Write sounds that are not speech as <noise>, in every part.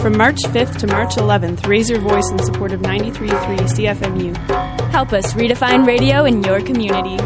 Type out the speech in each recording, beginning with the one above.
From March 5th to March 11th, raise your voice in support of 93.3 CFMU. Help us redefine radio in your community.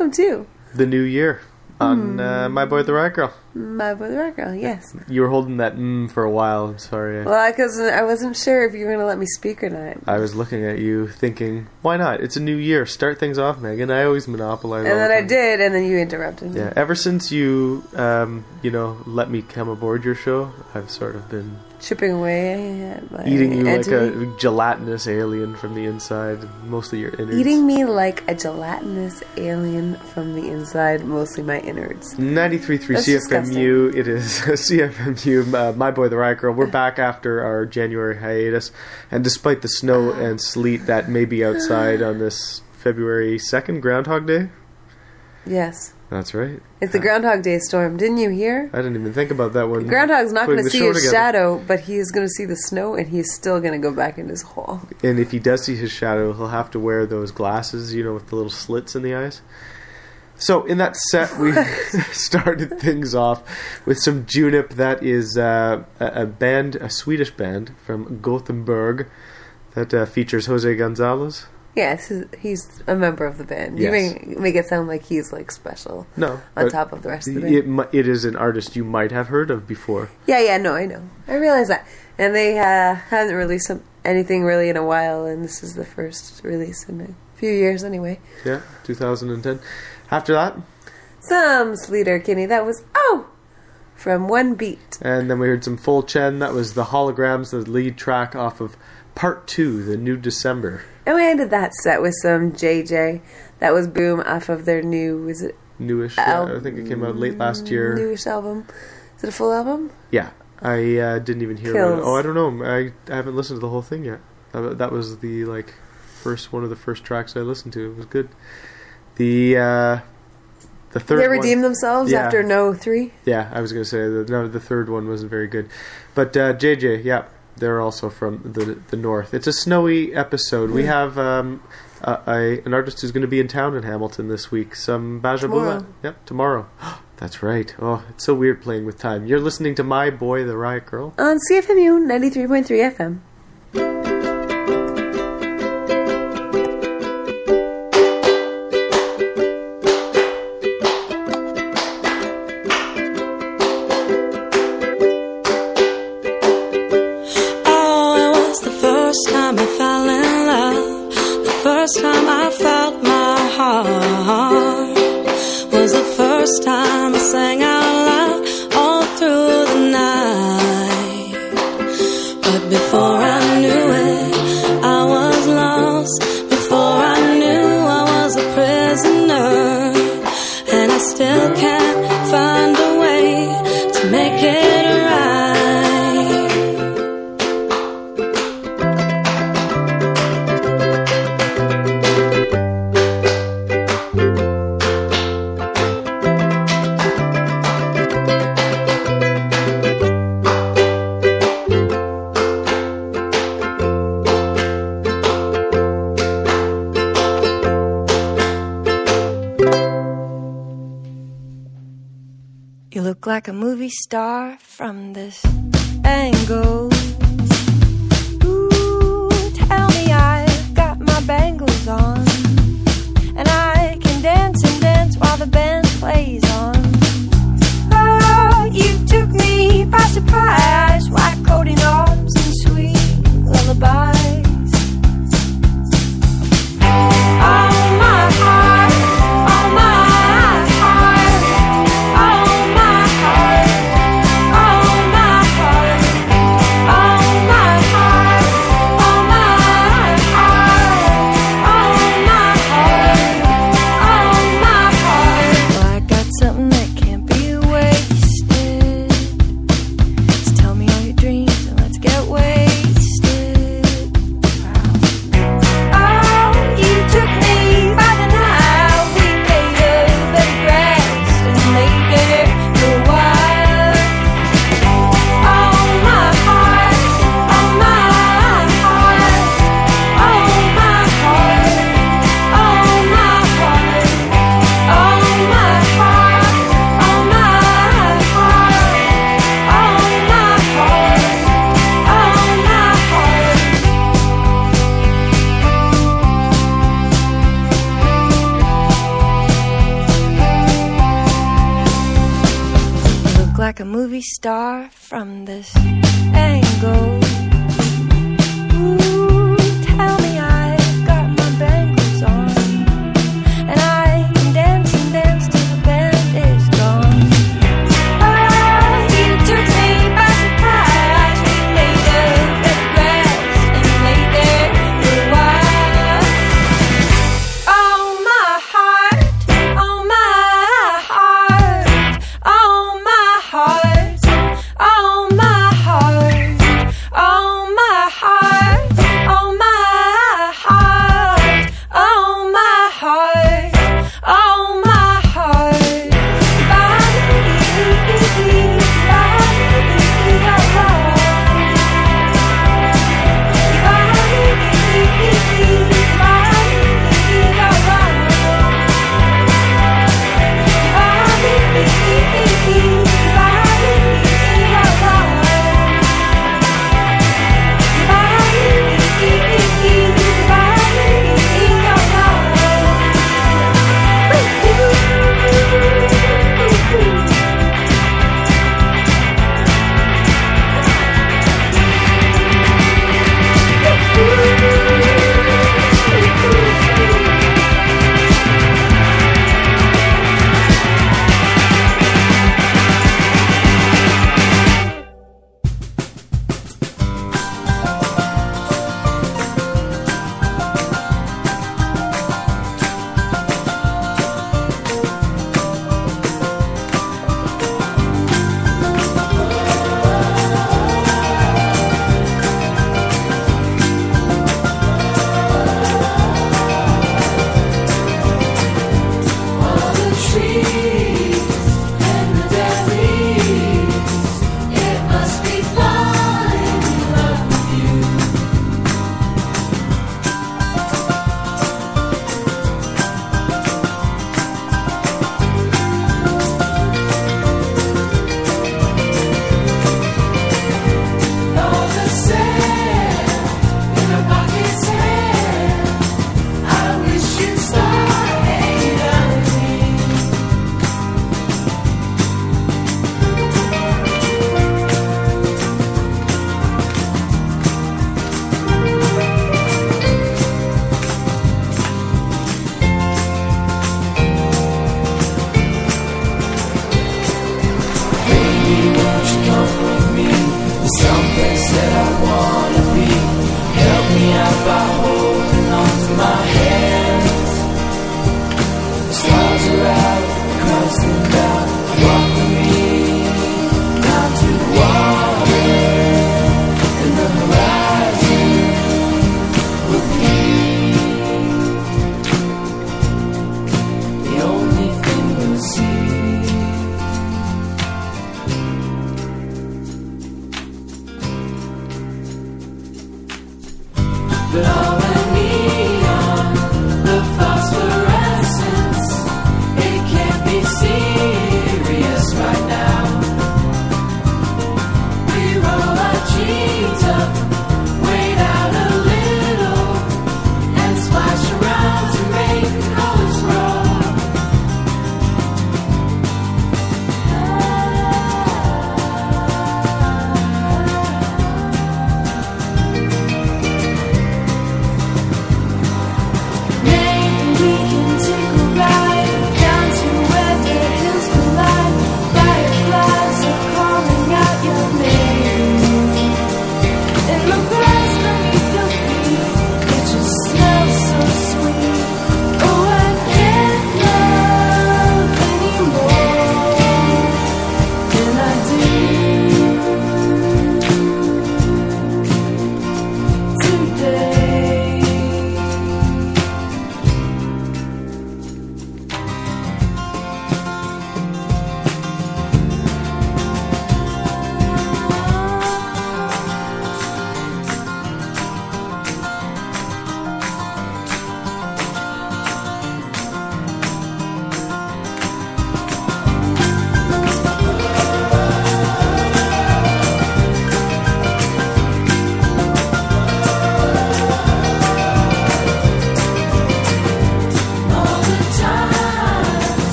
Welcome to the new year on uh, My Boy the Riot Girl. My Boy the Rock Girl. Yes. You were holding that mm for a while. I'm sorry. Well, because I wasn't sure if you were going to let me speak or not. I was looking at you thinking, why not? It's a new year. Start things off, Megan. I always monopolize. And then the I did, and then you interrupted me. Yeah. Ever since you, um, you know, let me come aboard your show, I've sort of been Chipping away at my eating you like a gelatinous alien from the inside, mostly your innards. Eating me like a gelatinous alien from the inside, mostly my innards. 93.3 That's CFMU. It is <laughs> CFMU, uh, My Boy the Riot Girl. We're back after our January hiatus. And despite the snow <sighs> and sleet that may be outside on this February 2nd, Groundhog Day. Yes. That's right. It's the Groundhog Day storm. Didn't you hear? I didn't even think about that one. Groundhog's not going to see his together. shadow, but he is going to see the snow, and he's still going to go back in his hole. And if he does see his shadow, he'll have to wear those glasses, you know, with the little slits in the eyes. So in that set, we <laughs> <laughs> started things off with some Junip. That is uh, a a band, a Swedish band from Gothenburg, that uh, features Jose Gonzalez. Yes, he's a member of the band. You Yes. make, make it sound like he's like special No, on top of the rest of the band. It, mi- it is an artist you might have heard of before. Yeah, yeah, no, I know. I realize that. And they uh, haven't released some, anything really in a while, and this is the first release in a few years anyway. Yeah, 2010. After that, Some Sleater Kinney. That was, oh! From One Beat. and then we heard some Full Chen. That was the holograms, the lead track off of Part Two, the new December. And we ended that set with some JJ. That was Boom off of their new, was it Newish. Al- I think it came out late last year. newish album? Is it a full album? Yeah, I uh, didn't even hear. About it. Oh, I don't know. I, I haven't listened to the whole thing yet. That, that was the like first one of the first tracks I listened to. It was good. The uh, the third. they one- redeemed themselves Yeah. after No 3? Yeah, I was going to say the no, the third one wasn't very good, but uh, JJ, yeah, they're also from the the north. It's a snowy episode. We have um, a, a, an artist who's going to be in town in Hamilton this week. Some Baja Tomorrow. Yep, tomorrow. <gasps> That's right. Oh, it's so weird playing with time. You're listening to My Boy the Riot Girl. On CFMU 93.3 FM.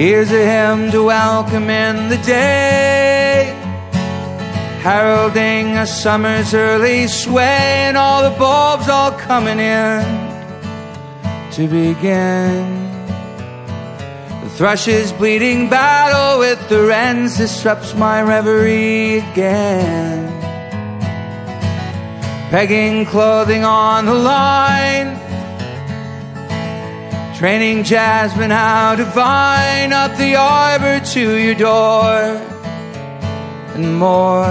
Here's a hymn to welcome in the day, heralding a summer's early sway, and all the bulbs all coming in to begin. The thrush's bleeding battle with the wrens disrupts my reverie again. Pegging clothing on the line Training Jasmine how to vine up the arbor to your door and more.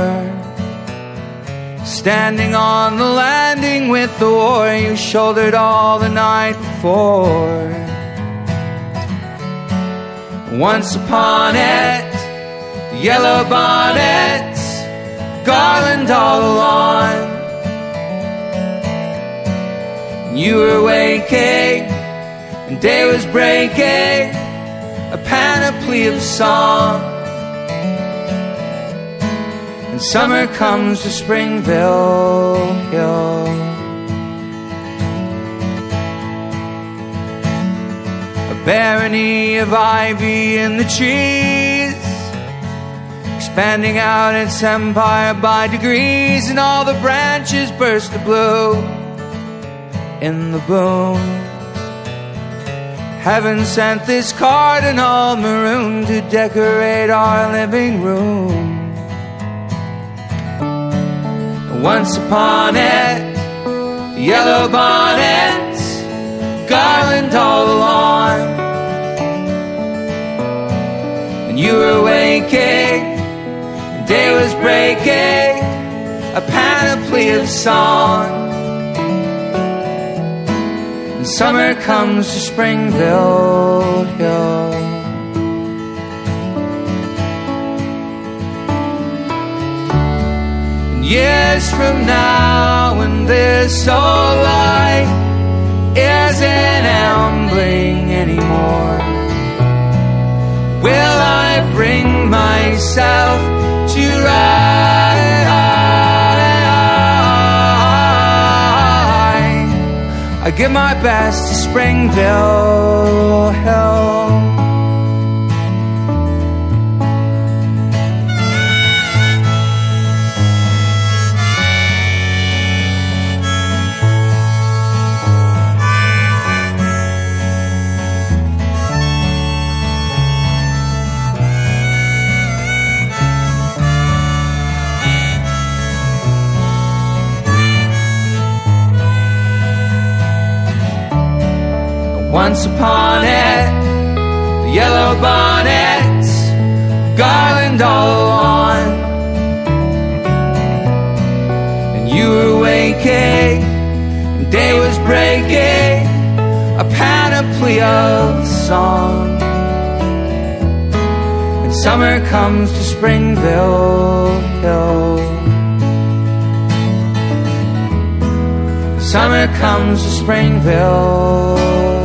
Standing on the landing with the war you shouldered all the night before. Once upon it, yellow bonnets, garland all along. You were waking and day was breaking, a panoply of song. And summer comes to Springville Hill. A barony of ivy in the trees, expanding out its empire by degrees, and all the branches burst to blue in the boom. Heaven sent this cardinal maroon to decorate our living room. Once upon it, yellow bonnets, garland all along. And you were waking, day was breaking, a panoply of song summer comes to Springville Hill. And years from now, when this old light isn't ambling anymore, will I bring myself to ride? I give my best to Springville Hill. Once upon it, the yellow bonnets, garland all on. And you were waking, and day was breaking, a panoply of song. And summer comes to Springville Hill. Summer comes to Springville.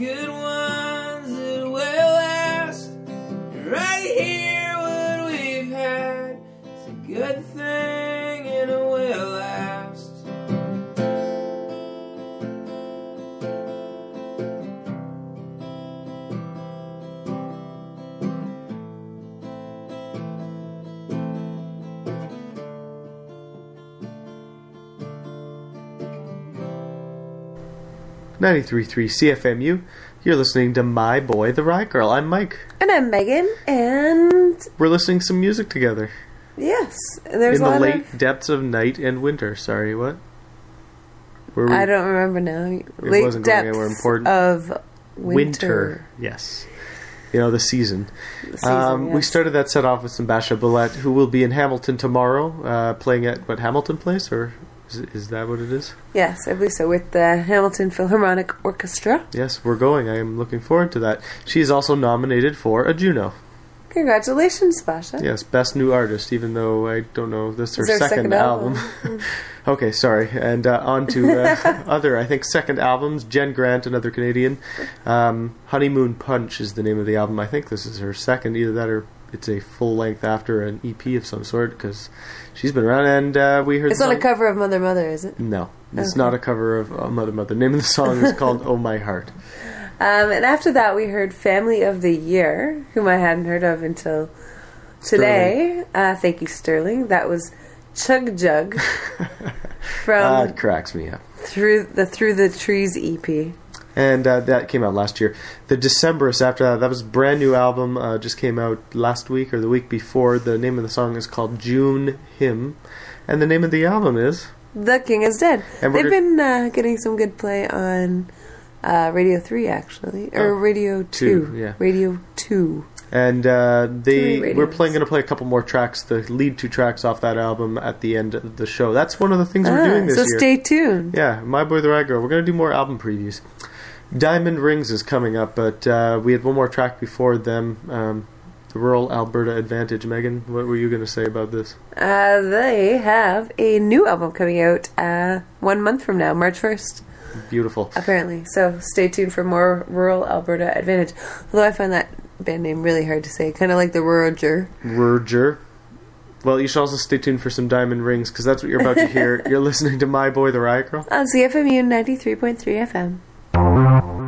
Good ones 93.3 CFMU. You're listening to My Boy, the Riot Girl. I'm Mike. And I'm Megan, and... We're listening some music together. Yes. There's In the late of... depths of night and winter. Sorry, what? I don't remember now. It late wasn't depths going important. of winter. winter. Yes. You know, the season. The season um, yes. We started that set off with some Basia Bulat, who will be in Hamilton tomorrow, uh, playing at, what, Hamilton Place? Or is, is that what it is? Yes, I believe so. With the Hamilton Philharmonic Orchestra. Yes, we're going. I am looking forward to that. She is also nominated for a Juno. Congratulations, Basia. Yes, Best New Artist, even though I don't know if this is her second, second album. album. <laughs> okay, sorry. And uh, on to uh, <laughs> other, I think, second albums. Jen Grant, another Canadian. Um, Honeymoon Punch is the name of the album. I think this is her second. Either that or it's a full length after an EP of some sort because she's been around. And uh, we heard It's not a cover of Mother Mother, is it? No, it's Okay. not a cover of uh, Mother Mother. name of the song is called <laughs> "Oh My Heart." Um, and after that, we heard Family of the Year, whom I hadn't heard of until today. Uh, thank you, Sterling. That was Chug Jug <laughs> from it cracks me up. through the Through the Trees EP. And uh, that came out last year. The Decemberists after that, that was a brand new album, uh, just came out last week or the week before. The name of the song is called June Hymn, and the name of the album is The King is Dead. They've been uh, getting some good play on uh, Radio 3, actually. Or Oh, Radio 2. two, yeah. Radio 2. and uh, they we're playing going to play a couple more tracks, the lead two tracks off that album at the end of the show. That's one of the things we're Ah, doing this so year. stay tuned. Yeah, My Boy the Rag Girl. We're going to do more album previews. Diamond Rings is coming up, but uh, we had one more track before them. Um, the Rural Alberta Advantage. Megan, what were you going to say about this? Uh, they have a new album coming out uh, one month from now, March 1st, Beautiful. apparently. So stay tuned for more Rural Alberta Advantage. Although I find that band name really hard to say, kind of like the Jur. Roger. Well, you should also stay tuned for some Diamond Rings because that's what you're about to hear. <laughs> you're listening to My Boy the Riot Girl. On CFMU 93.3 FM. Thank you.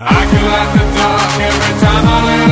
I can light the dark every time I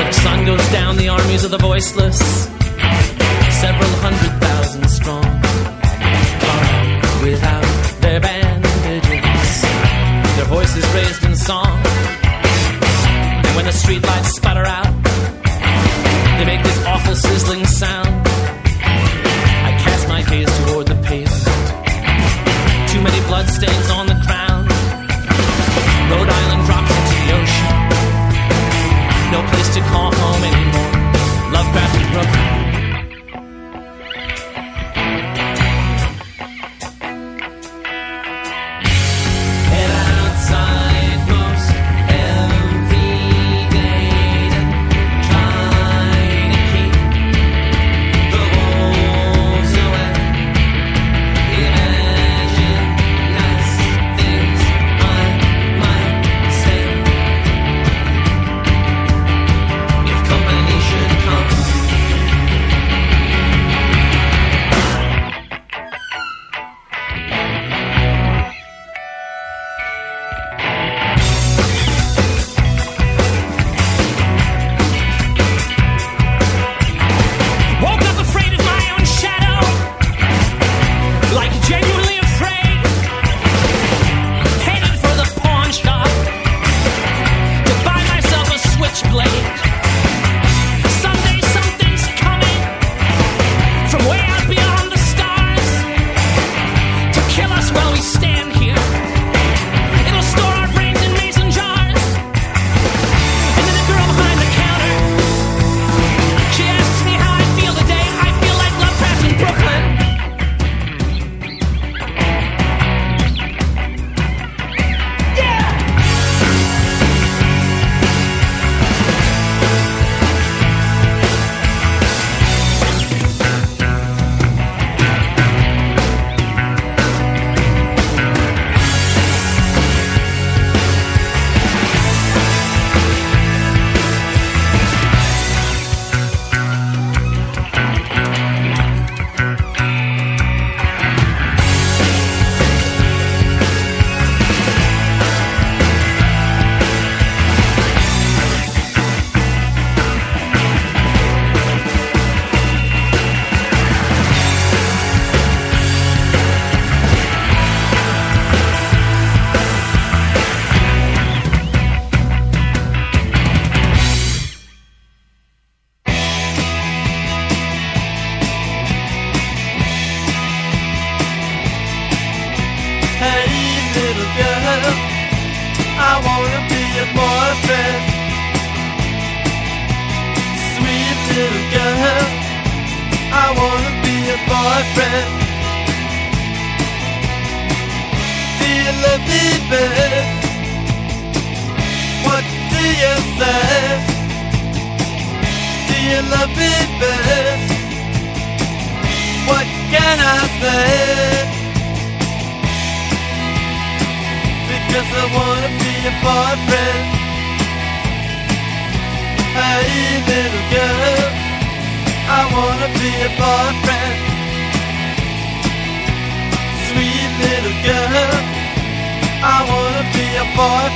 When the sun goes down, the armies of the voiceless, several hundred thousand strong, are without their bandages, their voices raised in song. And when the streetlights sputter out, they make this awful sizzling sound. I cast my gaze toward the pavement, too many bloodstains on the ground. Rhode Island. rough.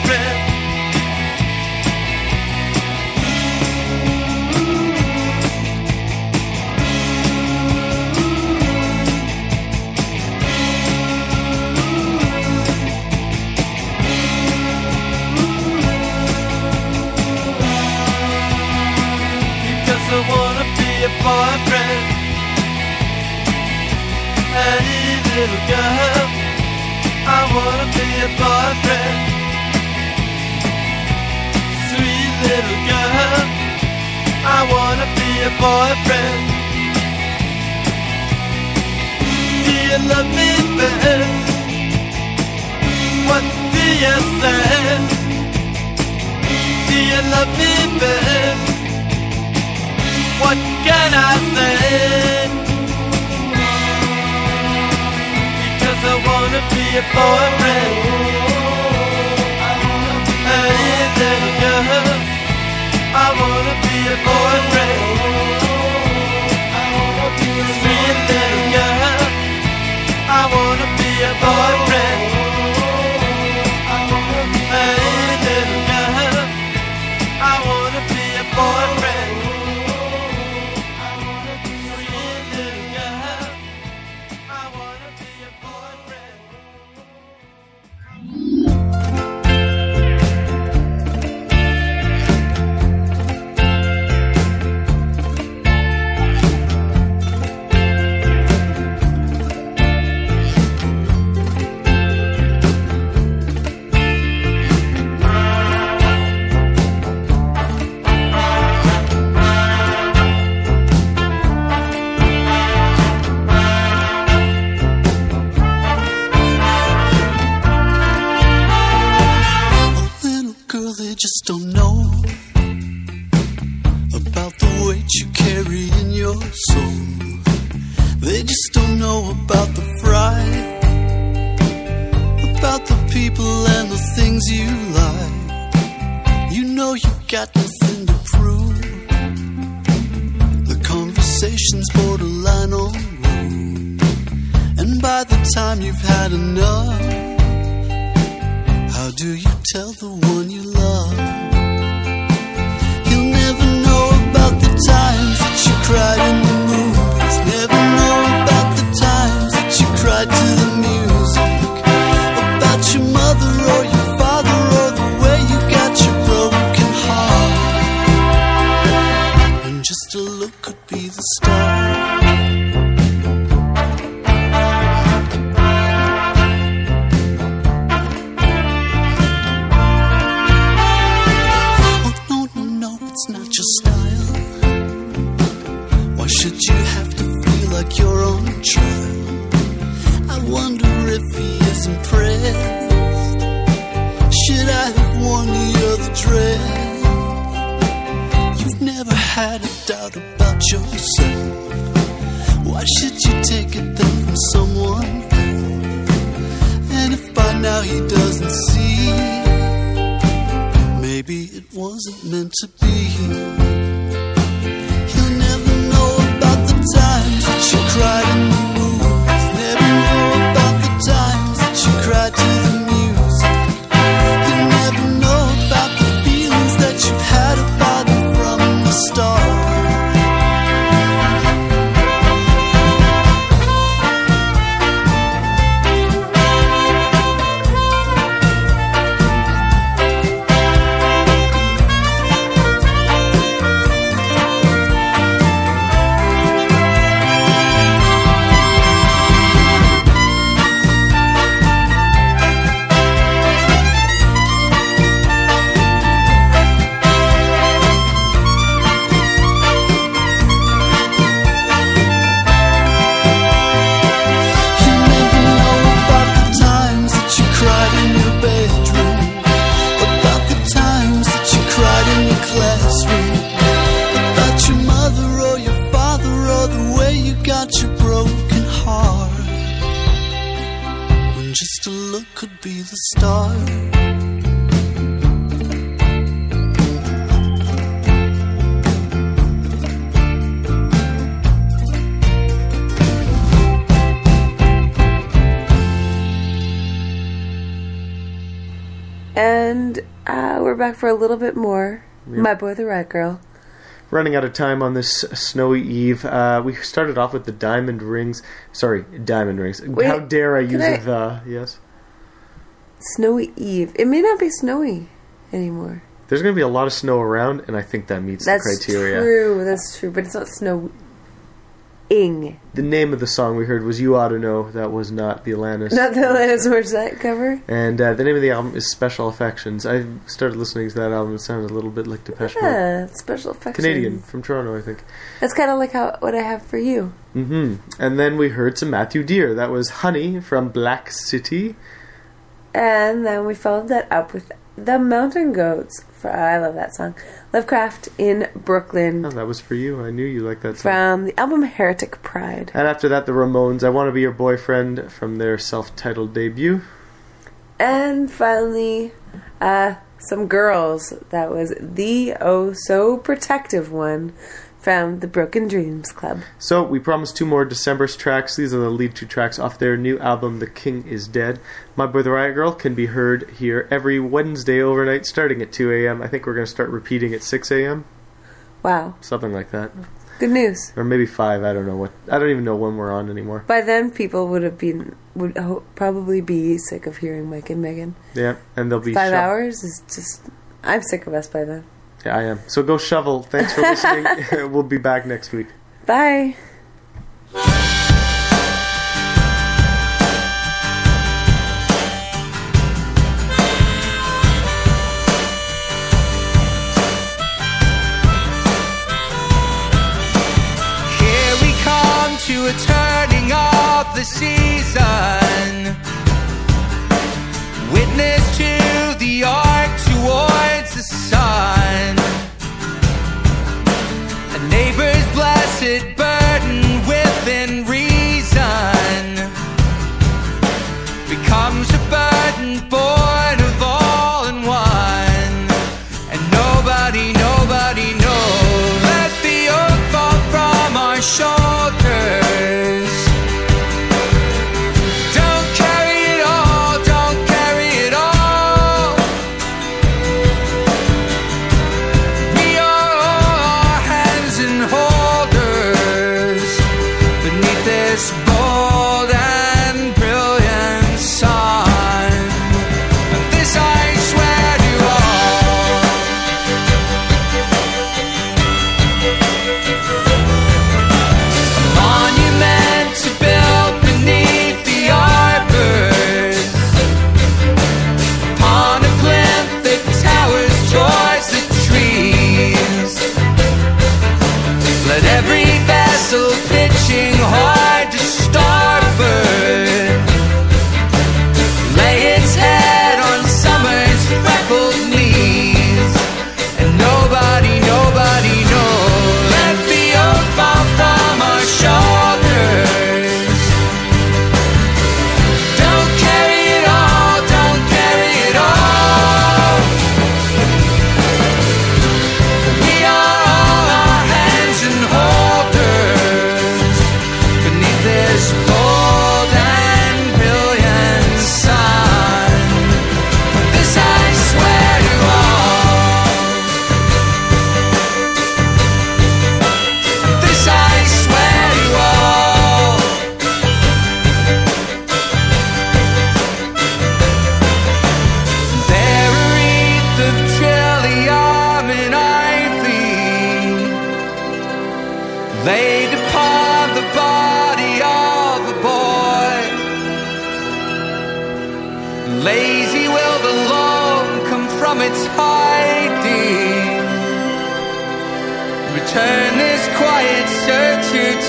happen your boyfriend. And if there's a girl, I wanna be your boyfriend. For a little bit more. Yep. My boy, the Riot Girl. Running out of time on this snowy eve. Uh, we started off with the diamond rings. Sorry, diamond rings. Wait, How dare I use I- the? Yes. Snowy Eve. It may not be snowy anymore. There's going to be a lot of snow around, and I think that meets That's the criteria. That's true. That's true. But it's not snowing. The name of the song we heard was "You Ought to Know." That was not the Alanis. Not the Alanis Morissette cover. And uh, the name of the album is Special Affections. I started listening to that album. It sounded a little bit like Depeche Mode. Yeah, special effects. Canadian from Toronto, I think. That's kind of like how what I have for you. Mm-hmm. And then we heard some Matthew Dear. That was "Honey" from Black City. And then we followed that up with the Mountain Goats. For I love that song. Lovecraft in Brooklyn Oh, that was for you. I knew you liked that song. from the album Heretic Pride. And after that, the Ramones. I want to be your boyfriend from their self-titled debut. And finally, uh, some girls. That was the oh so protective one from the Broken Dreams Club. So we promised two more December's tracks. These are the lead two tracks off their new album, The King Is Dead. My Boy the Riot Girl can be heard here every Wednesday overnight, starting at 2 a.m. I think we're going to start repeating at 6 a.m. Wow, Something like that, good news. or maybe five. I don't know what. I don't even know when we're on anymore. By then, people would have been would ho- probably be sick of hearing Mike and Megan. Yeah, and they'll be Five hours is just. I'm sick of us by then. Yeah, I am. So go shovel. Thanks for listening. <laughs> <laughs> we'll be back next week. Bye. Here we come to a turning of the season. Blessed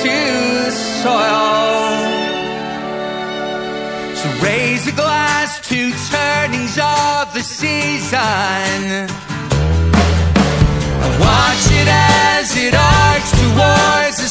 to the soil. So raise a glass to turnings of the season. Watch it as it arcs towards.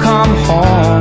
come home.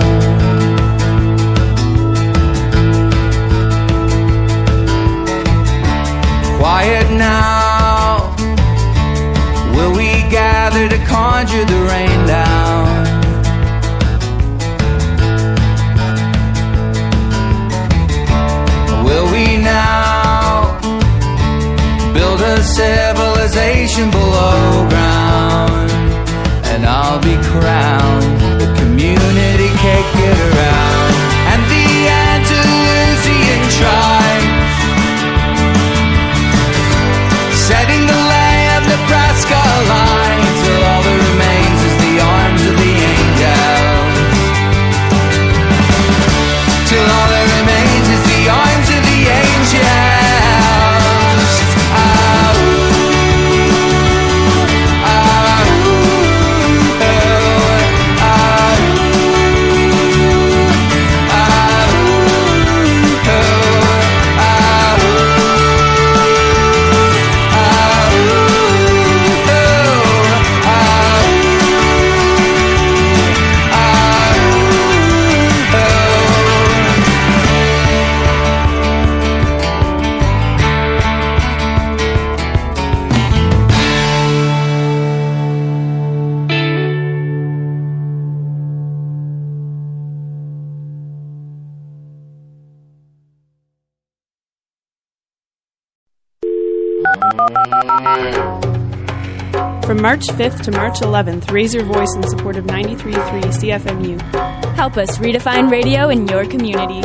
March 5th to March 11th, raise your voice in support of 93.3 CFMU. Help us redefine radio in your community.